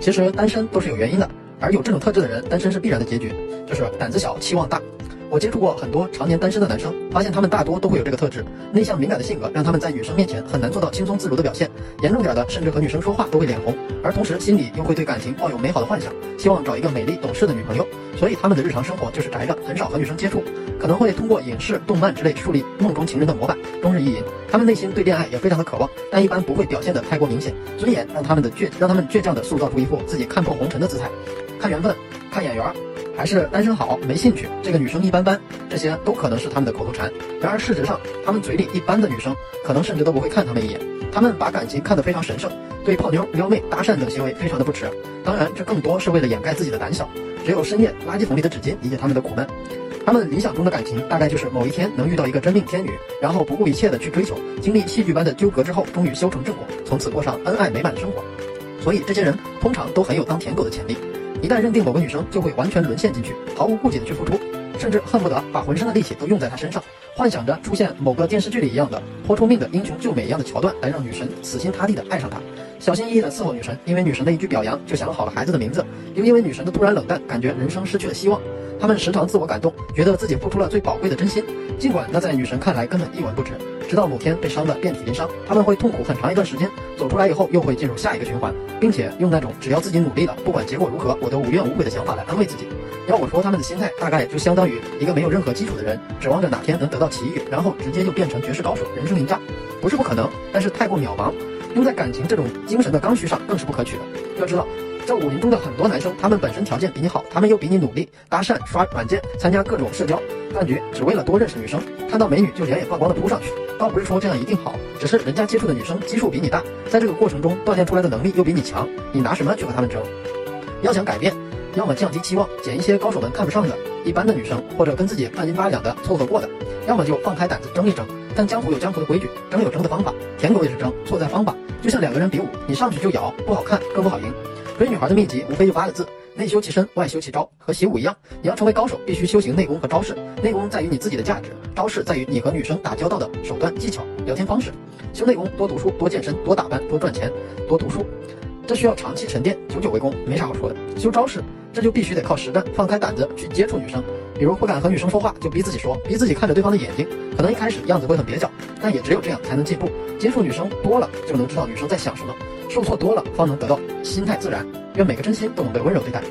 其实单身都是有原因的，而有这种特质的人，单身是必然的结局，就是胆子小，期望大。我接触过很多常年单身的男生，发现他们大多都会有这个特质。内向敏感的性格让他们在女生面前很难做到轻松自如的表现，严重点的甚至和女生说话都会脸红，而同时心里又会对感情抱有美好的幻想，希望找一个美丽懂事的女朋友。所以他们的日常生活就是宅着，很少和女生接触，可能会通过影视、动漫之类树立梦中情人的模板，终日意淫。他们内心对恋爱也非常的渴望，但一般不会表现的太过明显。尊严让他们的倔，让他们倔强的塑造出一副自己看破红尘的姿态。看缘分，看眼缘。还是单身好，没兴趣，这个女生一般般，这些都可能是他们的口头禅。然而事实上，他们嘴里一般的女生，可能甚至都不会看他们一眼。他们把感情看得非常神圣，对泡妞、撩妹、搭讪等行为非常的不耻。当然，这更多是为了掩盖自己的胆小。只有深夜垃圾桶里的纸巾理解他们的苦闷。他们理想中的感情，大概就是某一天能遇到一个真命天女，然后不顾一切的去追求，经历戏剧般的纠葛之后，终于修成正果，从此过上恩爱美满的生活。所以，这些人通常都很有当舔狗的潜力。一旦认定某个女生，就会完全沦陷进去，毫无顾忌的去付出，甚至恨不得把浑身的力气都用在她身上，幻想着出现某个电视剧里一样的豁出命的英雄救美一样的桥段，来让女神死心塌地的爱上他，小心翼翼的伺候女神，因为女神的一句表扬就想好了孩子的名字，又因为女神的突然冷淡，感觉人生失去了希望。他们时常自我感动，觉得自己付出了最宝贵的真心，尽管那在女神看来根本一文不值。直到某天被伤得遍体鳞伤，他们会痛苦很长一段时间，走出来以后又会进入下一个循环，并且用那种只要自己努力了，不管结果如何，我都无怨无悔的想法来安慰自己。要我说，他们的心态大概就相当于一个没有任何基础的人，指望着哪天能得到奇遇，然后直接就变成绝世高手，人生赢家，不是不可能，但是太过渺茫。用在感情这种精神的刚需上更是不可取的。要知道，这武林中的很多男生，他们本身条件比你好，他们又比你努力，搭讪、刷软件、参加各种社交饭局，只为了多认识女生，看到美女就两眼放光的扑上去。倒不是说这样一定好，只是人家接触的女生基数比你大，在这个过程中锻炼出来的能力又比你强，你拿什么去和他们争？要想改变，要么降低期望，捡一些高手们看不上的一般的女生，或者跟自己半斤八两的凑合过的；要么就放开胆子争一争。但江湖有江湖的规矩，争有争的方法，舔狗也是争，错在方法。就像两个人比武，你上去就咬，不好看，更不好赢。追女孩的秘籍无非就八个字。内修其身，外修其招，和习武一样，你要成为高手，必须修行内功和招式。内功在于你自己的价值，招式在于你和女生打交道的手段、技巧、聊天方式。修内功，多读书，多健身，多打扮，多赚钱，多读书，这需要长期沉淀，久久为功，没啥好说的。修招式，这就必须得靠实战，放开胆子去接触女生。比如不敢和女生说话，就逼自己说，逼自己看着对方的眼睛。可能一开始样子会很蹩脚，但也只有这样才能进步。接触女生多了，就能知道女生在想什么。受挫多了，方能得到心态自然。愿每个真心都能被温柔对待。